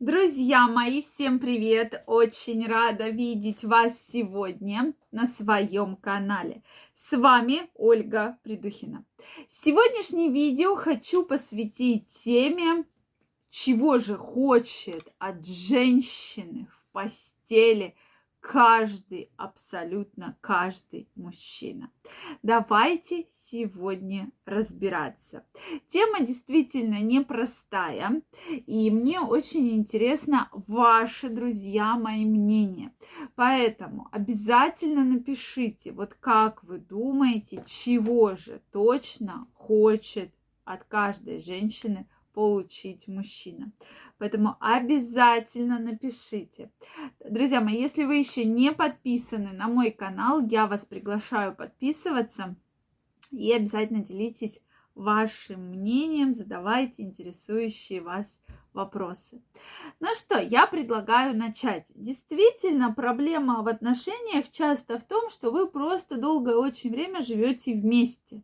Друзья мои, всем привет! Очень рада видеть вас сегодня на своем канале. С вами Ольга Придухина. Сегодняшнее видео хочу посвятить теме, чего же хочет от женщины в постели – каждый, абсолютно каждый мужчина. Давайте сегодня разбираться. Тема действительно непростая, и мне очень интересно ваши, друзья, мои мнения. Поэтому обязательно напишите, вот как вы думаете, чего же точно хочет от каждой женщины получить мужчина. Поэтому обязательно напишите. Друзья мои, если вы еще не подписаны на мой канал, я вас приглашаю подписываться и обязательно делитесь вашим мнением, задавайте интересующие вас вопросы. Ну что, я предлагаю начать. Действительно, проблема в отношениях часто в том, что вы просто долгое очень время живете вместе.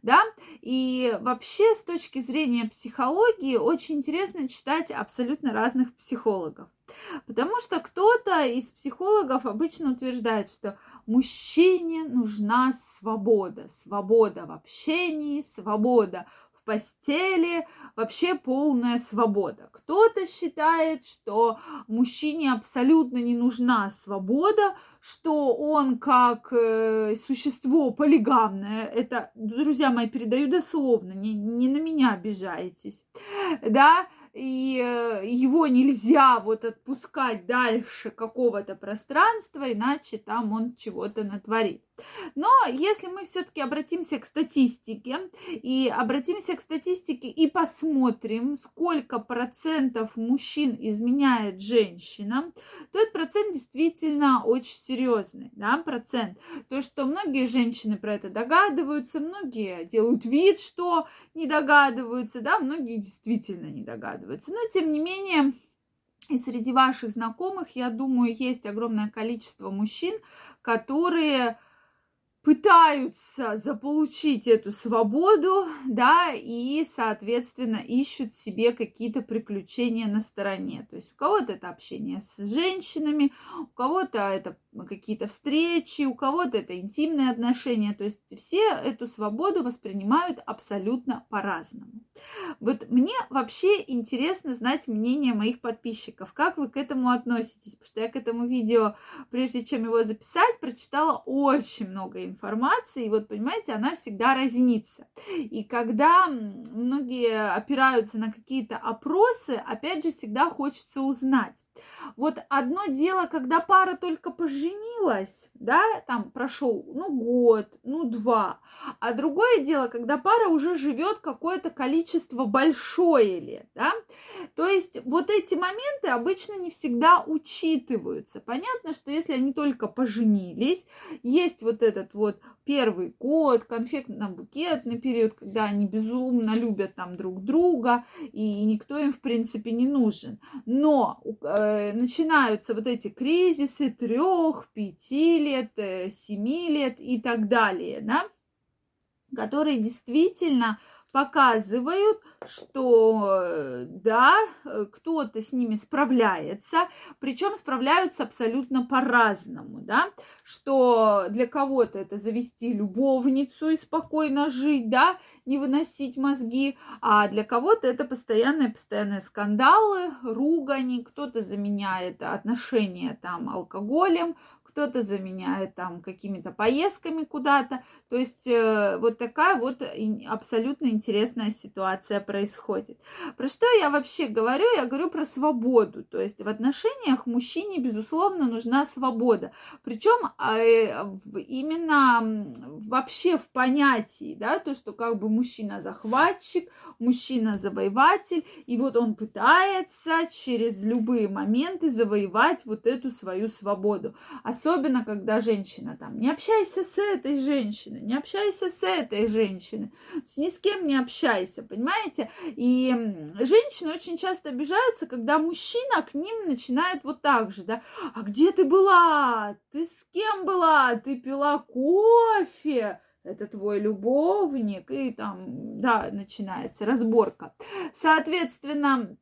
Да? И вообще с точки зрения психологии очень интересно читать абсолютно разных психологов. Потому что кто-то из психологов обычно утверждает, что мужчине нужна свобода. Свобода в общении, свобода в постели, вообще полная свобода. Кто-то считает, что мужчине абсолютно не нужна свобода, что он как э, существо полигамное, это, друзья мои, передаю дословно, не, не на меня обижайтесь, да, и э, его нельзя вот отпускать дальше какого-то пространства, иначе там он чего-то натворит. Но если мы все-таки обратимся к статистике и обратимся к статистике и посмотрим, сколько процентов мужчин изменяет женщинам, то этот процент действительно очень серьезный, да, процент. То, что многие женщины про это догадываются, многие делают вид, что не догадываются, да, многие действительно не догадываются. Но, тем не менее, и среди ваших знакомых, я думаю, есть огромное количество мужчин, которые пытаются заполучить эту свободу, да, и, соответственно, ищут себе какие-то приключения на стороне. То есть у кого-то это общение с женщинами, у кого-то это какие-то встречи, у кого-то это интимные отношения. То есть все эту свободу воспринимают абсолютно по-разному. Вот мне вообще интересно знать мнение моих подписчиков. Как вы к этому относитесь? Потому что я к этому видео, прежде чем его записать, прочитала очень много информации. И вот, понимаете, она всегда разнится. И когда многие опираются на какие-то опросы, опять же, всегда хочется узнать вот одно дело, когда пара только поженилась, да, там прошел, ну, год, ну, два, а другое дело, когда пара уже живет какое-то количество большое лет, да, то есть вот эти моменты обычно не всегда учитываются. Понятно, что если они только поженились, есть вот этот вот первый год, конфетно-букетный период, когда они безумно любят там друг друга, и никто им, в принципе, не нужен. Но э, начинаются вот эти кризисы трех, пяти лет, э, семи лет и так далее, да, которые действительно показывают, что э, да, кто-то с ними справляется, причем справляются абсолютно по-разному, да, что для кого-то это завести любовницу и спокойно жить, да, не выносить мозги, а для кого-то это постоянные, постоянные скандалы, ругани, кто-то заменяет отношения там алкоголем, кто-то заменяет там какими-то поездками куда-то. То есть э, вот такая вот абсолютно интересная ситуация происходит. Про что я вообще говорю? Я говорю про свободу. То есть в отношениях мужчине, безусловно, нужна свобода. Причем э, именно вообще в понятии, да, то, что как бы мужчина захватчик, мужчина завоеватель, и вот он пытается через любые моменты завоевать вот эту свою свободу. Особенно, когда женщина там, не общайся с этой женщиной, не общайся с этой женщиной, ни с кем не общайся, понимаете? И женщины очень часто обижаются, когда мужчина к ним начинает вот так же, да, а где ты была? Ты с кем была? Ты пила кофе? это твой любовник, и там, да, начинается разборка. Соответственно,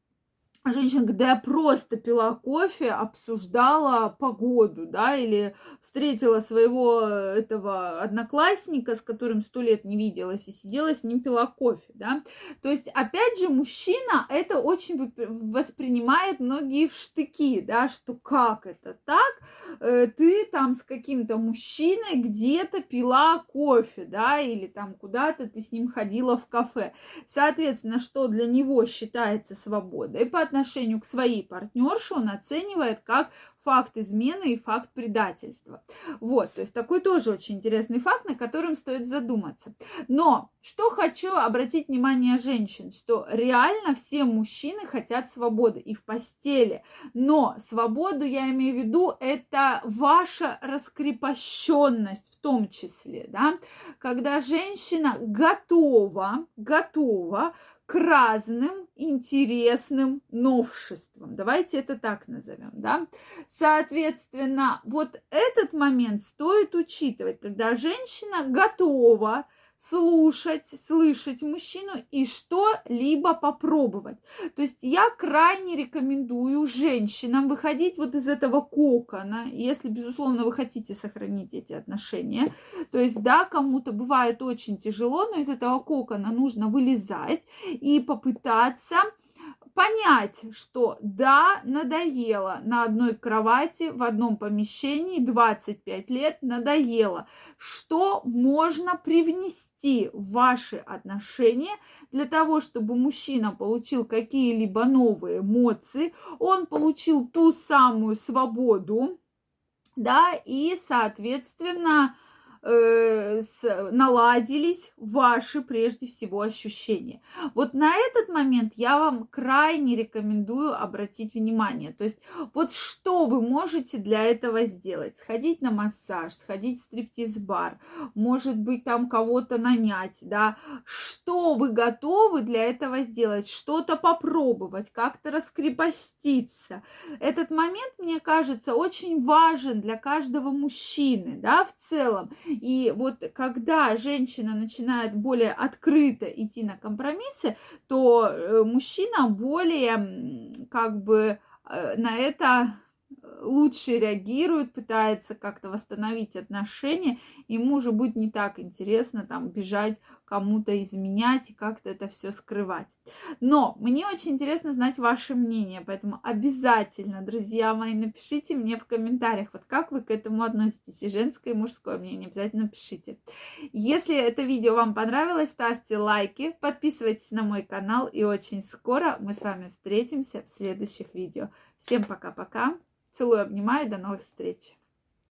женщина, когда я просто пила кофе, обсуждала погоду, да, или встретила своего э, этого одноклассника, с которым сто лет не виделась, и сидела с ним пила кофе, да. То есть, опять же, мужчина это очень воспринимает многие в штыки, да, что как это так, э, ты там с каким-то мужчиной где-то пила кофе, да, или там куда-то ты с ним ходила в кафе. Соответственно, что для него считается свободой по отношению к своей партнерше он оценивает как факт измены и факт предательства. Вот, то есть такой тоже очень интересный факт, на котором стоит задуматься. Но что хочу обратить внимание женщин, что реально все мужчины хотят свободы и в постели. Но свободу я имею в виду это ваша раскрепощенность в том числе, да, когда женщина готова, готова к разным интересным новшествам. Давайте это так назовем, да. Соответственно, вот этот момент стоит учитывать, когда женщина готова слушать, слышать мужчину и что-либо попробовать. То есть я крайне рекомендую женщинам выходить вот из этого кокона, если, безусловно, вы хотите сохранить эти отношения. То есть, да, кому-то бывает очень тяжело, но из этого кокона нужно вылезать и попытаться понять, что да, надоело на одной кровати в одном помещении 25 лет, надоело. Что можно привнести в ваши отношения для того, чтобы мужчина получил какие-либо новые эмоции, он получил ту самую свободу, да, и, соответственно, с, наладились ваши прежде всего ощущения. Вот на этот момент я вам крайне рекомендую обратить внимание. То есть вот что вы можете для этого сделать? Сходить на массаж, сходить в стриптиз-бар, может быть там кого-то нанять, да? Что вы готовы для этого сделать? Что-то попробовать, как-то раскрепоститься. Этот момент, мне кажется, очень важен для каждого мужчины, да, в целом. И вот когда женщина начинает более открыто идти на компромиссы, то э, мужчина более как бы э, на это лучше реагирует, пытается как-то восстановить отношения, ему уже будет не так интересно там бежать кому-то изменять и как-то это все скрывать. Но мне очень интересно знать ваше мнение, поэтому обязательно, друзья мои, напишите мне в комментариях, вот как вы к этому относитесь, и женское, и мужское мнение, обязательно пишите. Если это видео вам понравилось, ставьте лайки, подписывайтесь на мой канал, и очень скоро мы с вами встретимся в следующих видео. Всем пока-пока! Целую, обнимаю, до новых встреч!